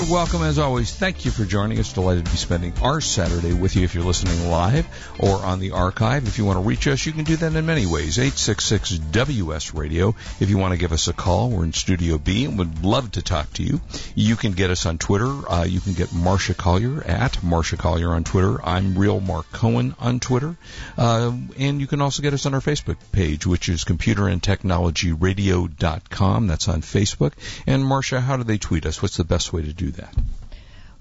Welcome as always. Thank you for joining us. Delighted to be spending our Saturday with you if you're listening live or on the archive. If you want to reach us, you can do that in many ways. 866 WS Radio. If you want to give us a call, we're in Studio B and would love to talk to you. You can get us on Twitter. Uh, you can get Marsha Collier at Marsha Collier on Twitter. I'm Real Mark Cohen on Twitter. Uh, and you can also get us on our Facebook page, which is computerandtechnologyradio.com. That's on Facebook. And Marsha, how do they tweet us? What's the best way to do that?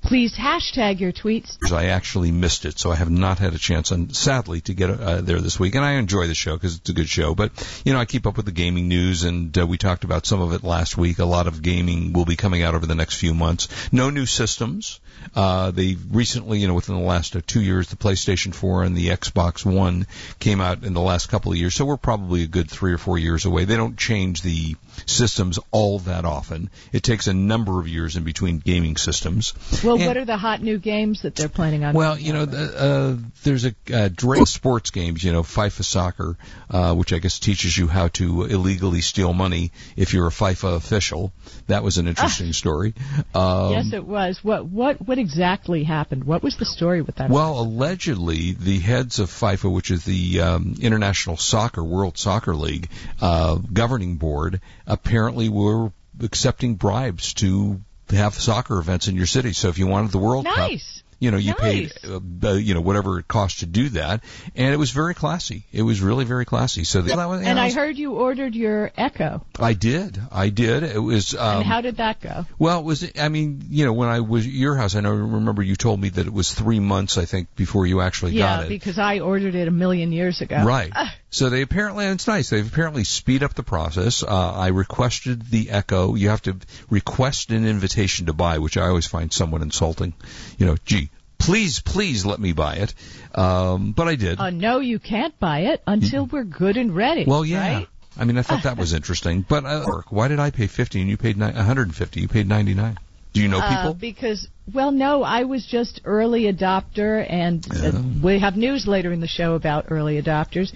Please hashtag your tweets. I actually missed it, so I have not had a chance, and sadly, to get uh, there this week. And I enjoy the show because it's a good show. But you know, I keep up with the gaming news, and uh, we talked about some of it last week. A lot of gaming will be coming out over the next few months. No new systems. Uh, they recently, you know, within the last uh, two years, the PlayStation 4 and the Xbox One came out in the last couple of years. So we're probably a good three or four years away. They don't change the systems all that often. It takes a number of years in between gaming systems. Well, And- what are the hot new games that they're planning on? well, you know, the, uh, there's a uh, Drake sports games, you know, FIFA soccer, uh, which I guess teaches you how to illegally steal money if you're a FIFA official. That was an interesting story. Um, yes, it was. What what what exactly happened? What was the story with that? Well, allegedly, the heads of FIFA, which is the um, International Soccer World Soccer League uh, governing board, apparently were accepting bribes to have soccer events in your city. So if you wanted the World Cup, nice. You know, you Nice. paid, uh, you know, whatever it cost to do that, and it was very classy. It was really very classy. So the, that was, And I, I heard you ordered your Echo. I did, I did. It was. Um, and how did that go? well, it was I mean, you know, when I was at your house, I know remember you told me that it was three months, I think, before you actually Yeah, got it. because I ordered it a million years ago. Right. So they apparently, and it's nice. They've apparently speed up the process. Uh, I requested the Echo. You have to request an invitation to buy, which I always find somewhat insulting. You know, gee, please, please let me buy it. Um, but I did. Uh, no, you can't buy it until we're good and ready. well, yeah. Right? I mean, I thought that was interesting. But uh, why did I pay fifty and you paid ni- 150? You paid 99. Do you know Uh, people? because, well, no, I was just early adopter, and uh, we have news later in the show about early adopters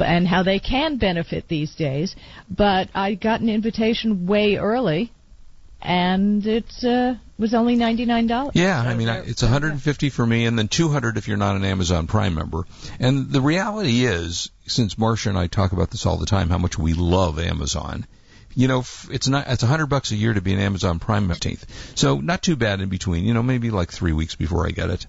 and how they can benefit these days. But I got an invitation way early, and it uh, was only ninety nine dollars. Yeah, I mean, it's 150 for me, and then 200 if you're not an Amazon Prime member. And the reality is, since Marsha and I talk about this all the time, how much we love Amazon. You know, it's not it's a 100 bucks a year to be an Amazon Prime member. So not too bad in between. You know, maybe like three weeks before I get it.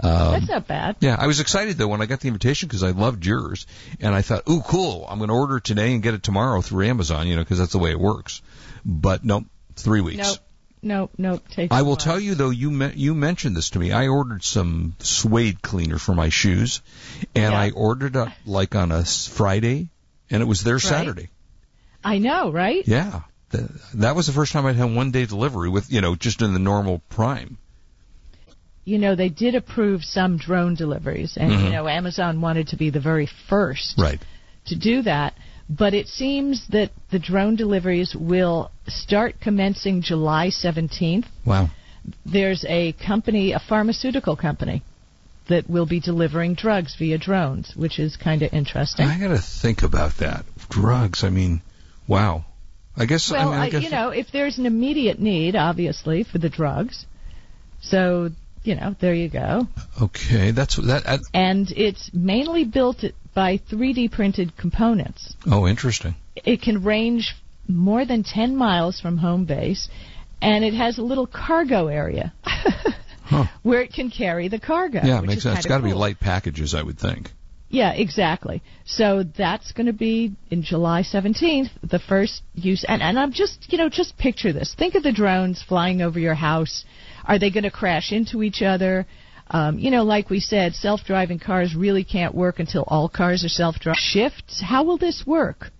Um, That's not bad. yeah, I was excited though when I got the invitation because I loved yours, and I thought, "Ooh, cool! I'm going to order it today and get it tomorrow through Amazon." You know, because that's the way it works. But nope, three weeks. Nope, nope, nope. Take I will tell you though, you me- you mentioned this to me. I ordered some suede cleaner for my shoes, and Yeah. I ordered it like on a Friday, and it was there Saturday. I know, right? Yeah, Th- that was the first time I'd had one day delivery with you know just in the normal Prime. You know, they did approve some drone deliveries, and Mhm. you know, Amazon wanted to be the very first Right. to do that. But it seems that the drone deliveries will start commencing July 17th. Wow. There's a company, a pharmaceutical company, that will be delivering drugs via drones, which is kind of interesting. I got to think about that. Drugs. I mean, wow. I guess. well, I mean, I I- guess you know, if there's an immediate need, obviously, for the drugs, so you know, there you go. Okay, that's that. I, and it's mainly built by 3D printed components. oh, interesting. It can range more than 10 miles from home base, and it has a little cargo area Huh. where it can carry the cargo. Yeah, it makes sense. It's got to be light packages, I would think. Yeah, exactly. So that's going to be in July 17th, the first use. And, and I'm just, you know, just picture this. Think of the drones flying over your house. Are they going to crash into each other? Um, you know, like we said, self-driving cars really can't work until all cars are self-driving. Shifts. How will this work?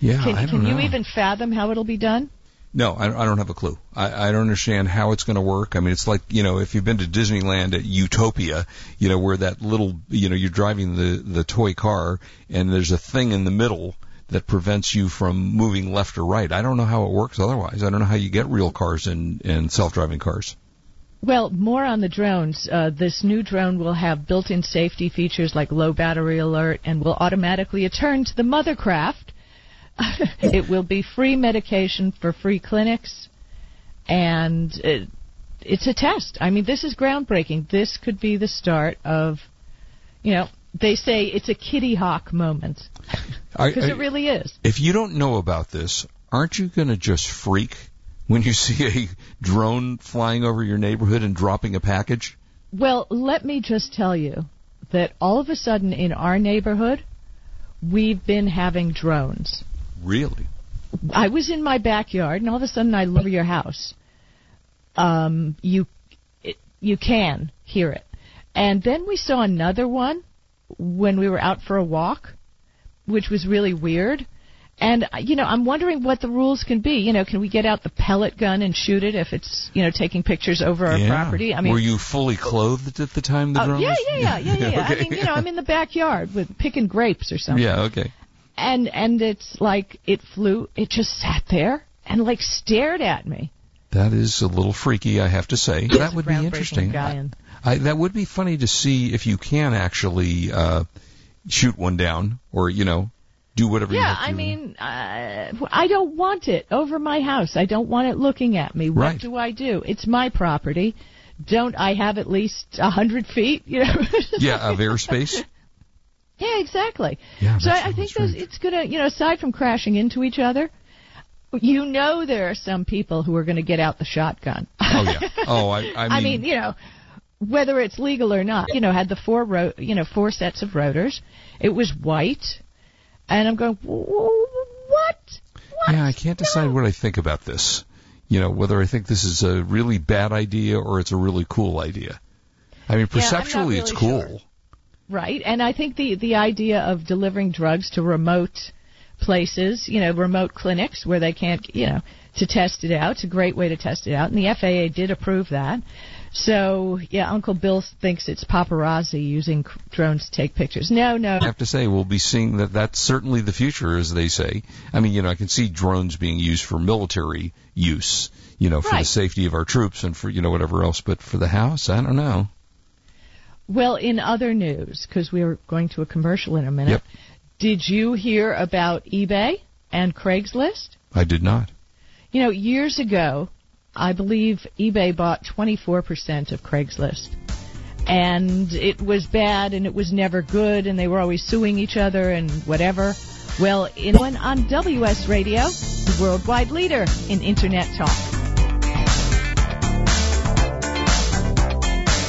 Yeah, Can, I don't can know. you even fathom how it'll be done? No, I, I don't have a clue. I, I don't understand how it's going to work. I mean, it's like you know, if you've been to Disneyland at Autopia, you know, where that little, you know, you're driving the the toy car, and there's a thing in the middle that prevents you from moving left or right. I don't know how it works otherwise. I don't know how you get real cars and and self-driving cars. Well, more on the drones. Uh, this new drone will have built-in safety features like low battery alert and will automatically attend to the mothercraft. it will be free medication for free clinics, and it, it's a test. I mean, this is groundbreaking. This could be the start of, you know, they say it's a kitty hawk moment because it really is. If you don't know about this, aren't you going to just freak when you see a drone flying over your neighborhood and dropping a package? Well, let me just tell you that all of a sudden in our neighborhood, we've been having drones. Really? I was in my backyard, and all of a sudden I look over your house. Um, you, it, you can hear it, and then we saw another one when we were out for a walk, which was really weird. And uh, you know, I'm wondering what the rules can be. You know, can we get out the pellet gun and shoot it if it's you know taking pictures over our yeah. property? I mean, were you fully clothed at the time the oh, drone? yeah, was- yeah, yeah, yeah, yeah. yeah. okay. I mean, you know, I'm in the backyard with picking grapes or something. yeah, okay. And and it's like it flew. It just sat there and like stared at me. That is a little freaky, I have to say. that would be interesting. I, I, that would be funny to see if you can actually uh, shoot one down, or you know, do whatever. you yeah, I mean, uh, I don't want it over my house. I don't want it looking at me. What Right. do I do? It's my property. Don't I have at least a hundred feet? You know. yeah, of airspace. Yeah, exactly. Yeah, so I, I think those, it's gonna, you know, aside from crashing into each other, you know, there are some people who are going to get out the shotgun. Oh yeah. Oh, I, I mean, I mean, you know, whether it's legal or not, you know, had the four ro- you know, four sets of rotors. It was white, and I'm going, "Wh- wh- what? What? yeah, I can't decide No. what I think about this. You know, whether I think this is a really bad idea or it's a really cool idea. I mean, Yeah, I'm perceptually, it's cool. sure. Right, and I think the the idea of delivering drugs to remote places, you know, remote clinics where they can't, you know, to test it out, it's a great way to test it out, and the FAA did approve that. So, yeah, Uncle Bill thinks it's paparazzi using drones to take pictures. No, no, I have to say, we'll be seeing that that's certainly the future, as they say. I mean, you know, I can see drones being used for military use, you know, for the safety of our troops and for, you know, whatever else, but for the house, I don't know. Well, in other news, because we are going to a commercial in a minute, Yep. did you hear about eBay and Craigslist? I did not. You know, years ago, I believe eBay bought 24% of Craigslist. And it was bad and it was never good and they were always suing each other and whatever. Well, in one on WS Radio, the worldwide leader in Internet talk.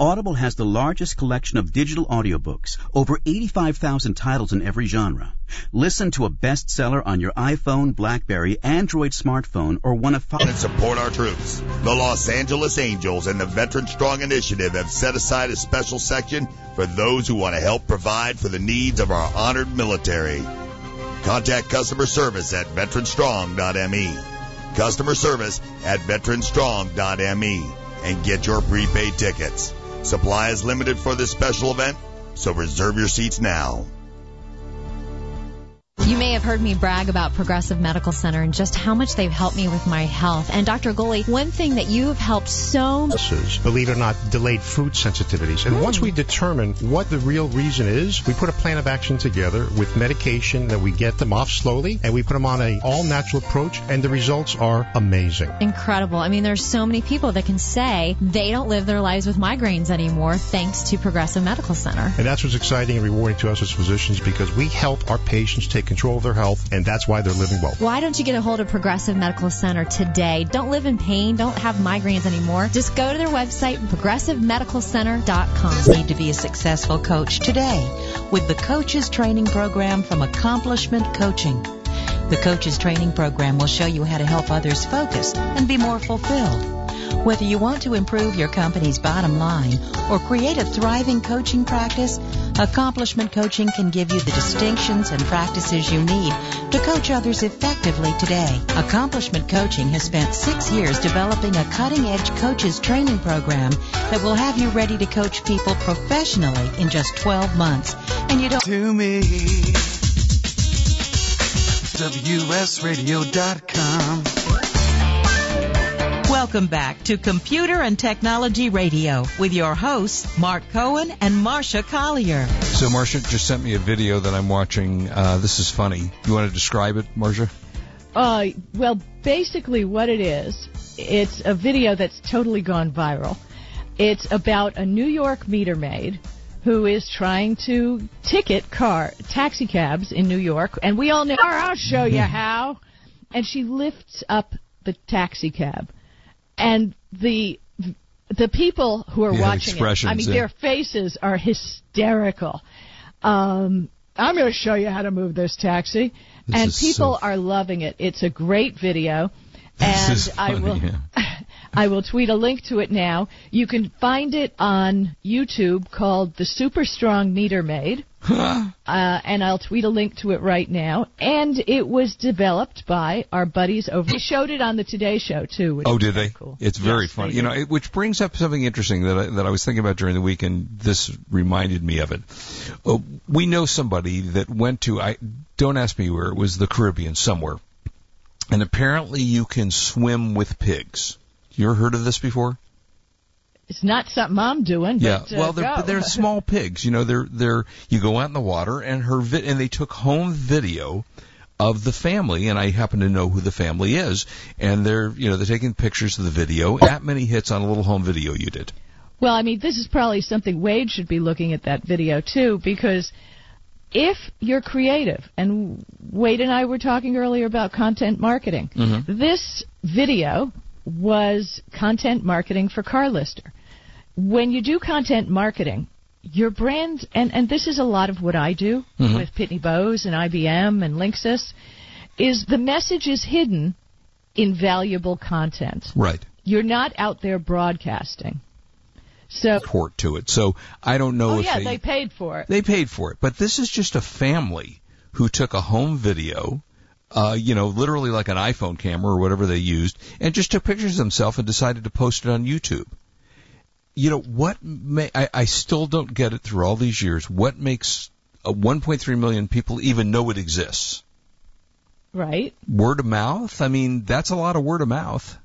Audible has the largest collection of digital audiobooks, over 85,000 titles in every genre. Listen to a bestseller on your iPhone, Blackberry, Android smartphone, or one of five. and support our troops. The Los Angeles Angels and the Veteran Strong Initiative have set aside a special section for those who want to help provide for the needs of our honored military. Contact customer service at veteranstrong.me. Customer service at veteranstrong.me and get your prepaid tickets. Supply is limited for this special event, so reserve your seats now. You may have heard me brag about Progressive Medical Center and just how much they've helped me with my health. And Dr. Goli, one thing that you have helped so illnesses, believe it or not, delayed food sensitivities. And once we determine what the real reason is, we put a plan of action together with medication that we get them off slowly, and we put them on a all natural approach, and the results are amazing. incredible. I mean, there's so many people that can say they don't live their lives with migraines anymore thanks to Progressive Medical Center. And that's what's exciting and rewarding to us as physicians because we help our patients take control of their health, and that's why they're living well. Why don't you get a hold of Progressive Medical Center today? Don't live in pain. Don't have migraines anymore. Just go to their website, progressivemedicalcenter.com. Need to be a successful coach today with the Coaches Training Program from Accomplishment Coaching. The Coaches Training Program will show you how to help others focus and be more fulfilled. Whether you want to improve your company's bottom line or create a thriving coaching practice, Accomplishment Coaching can give you the distinctions and practices you need to coach others effectively today. Accomplishment Coaching has spent six years developing a cutting edge coaches training program that will have you ready to coach people professionally in just 12 months. And you don't. To me. WSRadio.com. Welcome back to Computer and Technology Radio with your hosts, Mark Cohen and Marsha Collier. So Marsha just sent me a video that I'm watching. Uh, this is funny. You want to describe it, Marsha? Uh, well, basically, what it is, it's a video that's totally gone viral. It's about a New York meter maid who is trying to ticket car taxi cabs in New York, and we all know. I'll show you how. And she lifts up the taxi cab, and the the people who are Yeah, watching it, I mean, yeah. their faces are hysterical. Um, I'm going to show you how to move this taxi, This and people so- are loving it. It's a great video, and is I will. yeah. I will tweet a link to it now. You can find it on YouTube called The Super Strong Meter Maid. uh, and I'll tweet a link to it right now. And it was developed by our buddies over. They showed it on the Today Show too. Which Oh, did they? Cool. It's very Yes, funny. You know, it, which brings up something interesting that I, that I was thinking about during the week, and this reminded me of it. Uh, we know somebody that went to. I don't ask me where. It was the Caribbean somewhere, and apparently you can swim with pigs. You ever heard of this before? It's not something I'm doing. Yeah, But, uh, well, they're go. they're small pigs. You know, they're they're you go out in the water and her vi- and they took home video of the family, and I happen to know who the family is, and they're you know they're taking pictures of the video. That many hits on a little home video you did. Well, I mean, this is probably something Wade should be looking at that video too, because if you're creative, and Wade and I were talking earlier about content marketing, this video was content marketing for CarLister. When you do content marketing, your brand, and, and this is a lot of what I do with Pitney Bowes and IBM and Linksys, is the message is hidden in valuable content. Right. You're not out there broadcasting. So, Port to it. So I don't know oh if yeah, they, they paid for it. they paid for it, but this is just a family who took a home video. Uh, you know, literally like an iPhone camera or whatever they used, and just took pictures of themselves and decided to post it on YouTube. You know what? May, I, I still don't get it through all these years. What makes uh, 1.3 million people even know it exists? Right? Word of mouth. I mean, that's a lot of word of mouth.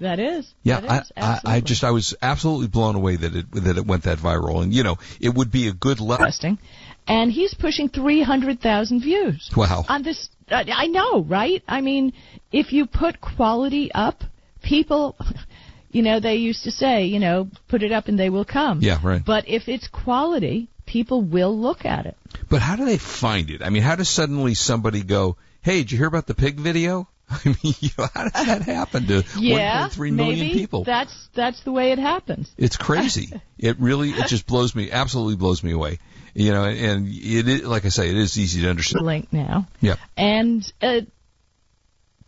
That is. Yeah, that I, I, I just I was absolutely blown away that it that it went that viral, and you know, it would be a good le- interesting. And he's pushing 300,000 views Wow. on this. I know, right? I mean, if you put quality up, people, you know, they used to say, you know, put it up and they will come. Yeah, right. But if it's quality, people will look at it. But how do they find it? I mean, how does suddenly somebody go, "Hey, did you hear about the pig video?" I mean, you know, how does that happen to Yeah, 1.3 million maybe people? That's that's the way it happens. It's crazy. it really, it just blows me, absolutely blows me away. You know, and it is, like I say, it is easy to understand. Link now. Yeah. And uh,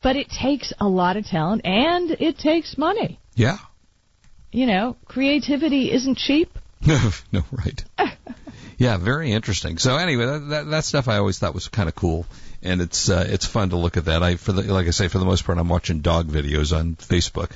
but it takes a lot of talent and it takes money. Yeah. You know, creativity isn't cheap. No, right. yeah, very interesting. So anyway, that, that, that stuff I always thought was kind of cool, and it's uh, it's fun to look at that. I for the like I say, for the most part, I'm watching dog videos on Facebook,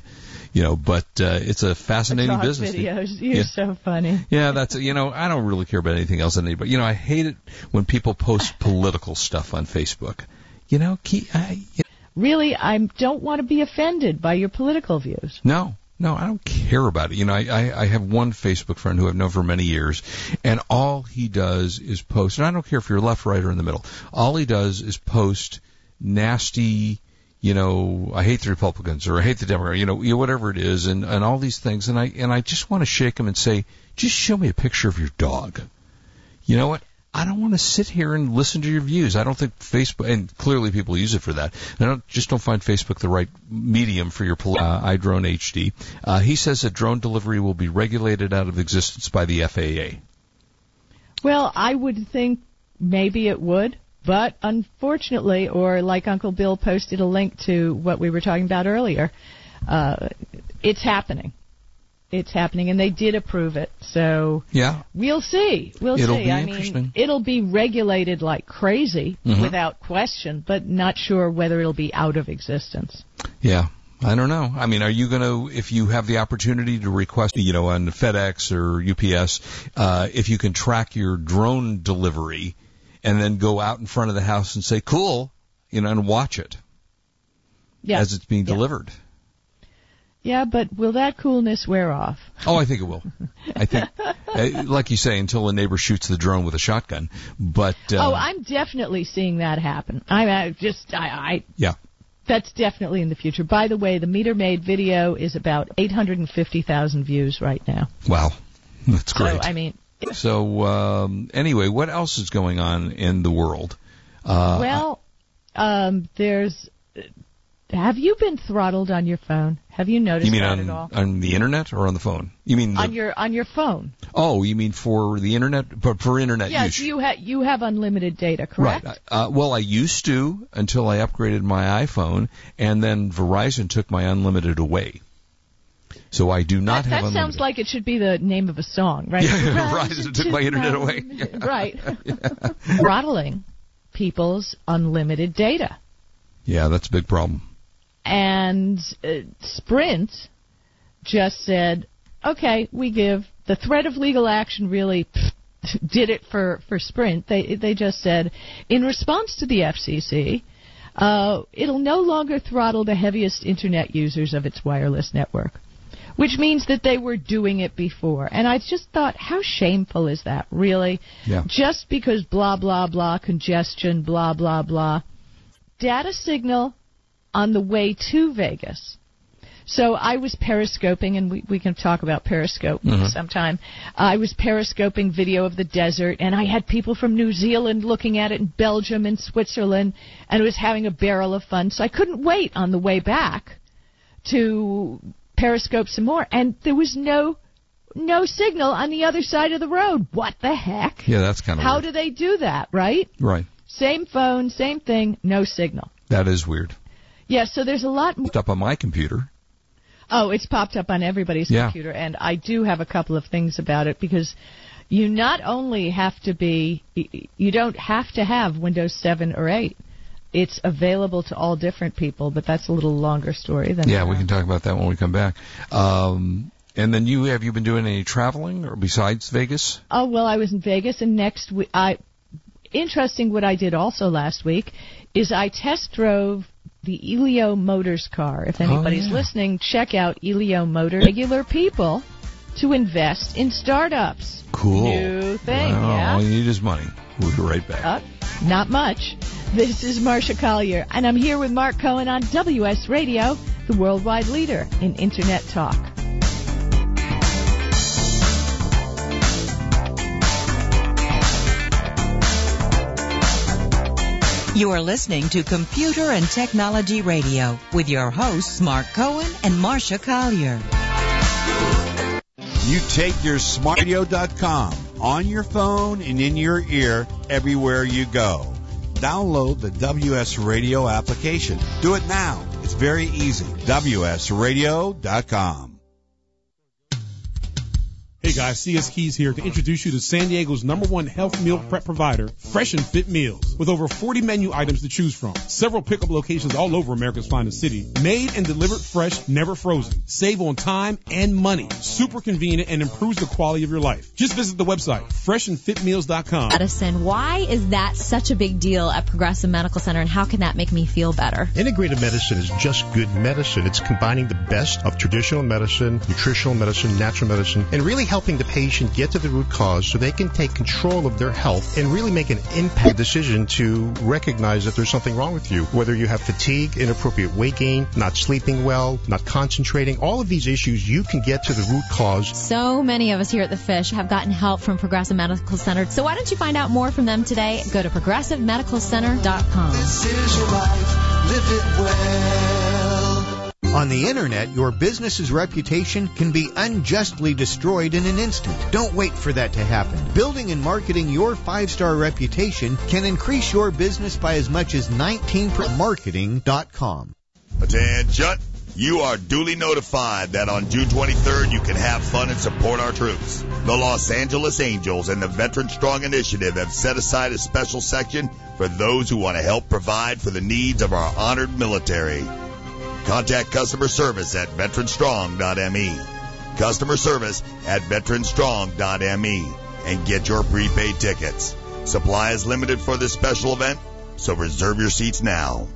you know, but uh, it's a fascinating Dog business. videos. You're Yeah. so funny. Yeah, that's you know I don't really care about anything else any, but you know I hate it when people post political stuff on Facebook. You know, keep, I, you Really, I don't want to be offended by your political views. No, no, I don't care about it. You know, I, I, I have one Facebook friend who I've known for many years, and all he does is post, and I don't care if you're left, right, or in the middle. All he does is post nasty, you know, I hate the Republicans or I hate the Democrats, you know, whatever it is, and, and all these things, and I and I just want to shake him and say, just show me a picture of your dog. You know what? I don't want to sit here and listen to your views. I don't think Facebook, and clearly people use it for that. I don't, just don't find Facebook the right medium for your uh, iDrone HD. Uh, he says that drone delivery will be regulated out of existence by the FAA. Well, I would think maybe it would, but unfortunately, or like Uncle Bill posted a link to what we were talking about earlier, uh, it's happening. It's happening, and they did approve it. So Yeah. we'll see. We'll It'll see. be I mean, it'll be regulated like crazy Mhm. without question, but not sure whether it'll be out of existence. Yeah. I don't know. I mean, are you going to, if you have the opportunity to request, you know, on FedEx or UPS, uh, if you can track your drone delivery and then go out in front of the house and say, cool, you know, and watch it Yeah. as it's being Yeah. delivered. Yeah, but will that coolness wear off? Oh, I think it will. I think, uh, like you say, until a neighbor shoots the drone with a shotgun. But, uh, oh, I'm definitely seeing that happen. I, I just, I, I, yeah. that's definitely in the future. By the way, the meter maid video is about 850,000 views right now. Wow. That's great. So, I mean, So um, anyway, what else is going on in the world? Uh, well, um, there's. Have you been throttled on your phone? Have you noticed you mean that on at all? on the internet or on the phone? You mean the, on your on your phone? oh, you mean for the internet, but for internet Yes, use? you have you have unlimited data, correct? Right. Uh, well, I used to until I upgraded my iPhone, and then Verizon took my unlimited away. So I do not that have that unlimited. sounds like it should be the name of a song, right? Yeah, Verizon took my internet away. right. Throttling people's unlimited data. yeah, that's a big problem. And uh, Sprint just said, "Okay, we give." The threat of legal action really did it for for Sprint. They they just said, in response to the FCC, uh, it'll no longer throttle the heaviest internet users of its wireless network. Which means that they were doing it before. And I just thought, how shameful is that, really? Yeah. Just because blah, blah, blah, congestion, blah, blah, blah. Data signal on the way to Vegas. So I was periscoping, and we, we can talk about Periscope Mhm. sometime. I was periscoping video of the desert, and I had people from New Zealand looking at it, and Belgium and Switzerland, and it was having a barrel of fun. So I couldn't wait on the way back to periscope some more, and there was no no signal on the other side of the road. What the heck? Yeah, that's kind of How weird. do they do that, right? right. Same phone, same thing, no signal. That is weird. Yeah, so there's a lot more. Up on my computer. Oh, it's popped up on everybody's Yeah. computer, and I do have a couple of things about it because you not only have to be, you don't have to have Windows 7 or 8. It's available to all different people, but that's a little longer story than Yeah, we can talk about that when we come back. Um, and then you have you been doing any traveling or besides Vegas? Oh well, I was in Vegas, and next week, I interesting. What I did also last week is I test drove the Elio Motors car. If anybody's yeah. listening, check out Elio Motors. Regular people to invest in startups. Cool. New thing, Wow, yeah. All you need is money. We'll be right back. Uh, not much. This is Marsha Collier, and I'm here with Mark Cohen on WS Radio, the worldwide leader in Internet talk. You are listening to Computer and Technology Radio with your hosts Mark Cohen and Marsha Collier. You take your smartradio.com on your phone and in your ear everywhere you go. Download the WS Radio application. Do it now. It's very easy. WSRadio.com. Hey guys, CS Keys here to introduce you to San Diego's number one health meal prep provider, Fresh and Fit Meals, with over 40 menu items to choose from. Several pickup locations all over America's finest city. Made and delivered fresh, never frozen. Save on time and money. Super convenient and improves the quality of your life. Just visit the website, freshandfitmeals.com. Medicine. Why is that such a big deal at Progressive Medical Center, and how can that make me feel better? Integrative medicine is just good medicine. It's combining the best of traditional medicine, nutritional medicine, natural medicine, and really helping the patient get to the root cause so they can take control of their health and really make an impact decision to recognize that there's something wrong with you. Whether you have fatigue, inappropriate weight gain, not sleeping well, not concentrating, all of these issues, you can get to the root cause. So many of us here at the Fish have gotten help from Progressive Medical Center. So why don't you find out more from them today? Go to progressivemedicalcenter.com. This is your life. Live it well. On the internet, your business's reputation can be unjustly destroyed in an instant. Don't wait for that to happen. Building and marketing your five-star reputation can increase your business by as much as 19%. marketing.com. Attention. you are duly notified that on June 23rd you can have fun and support our troops. The Los Angeles Angels and the Veteran Strong Initiative have set aside a special section for those who want to help provide for the needs of our honored military. Contact customer service at veteranstrong.me. Customer service at veteranstrong.me and get your prepaid tickets. Supply is limited for this special event, so reserve your seats now.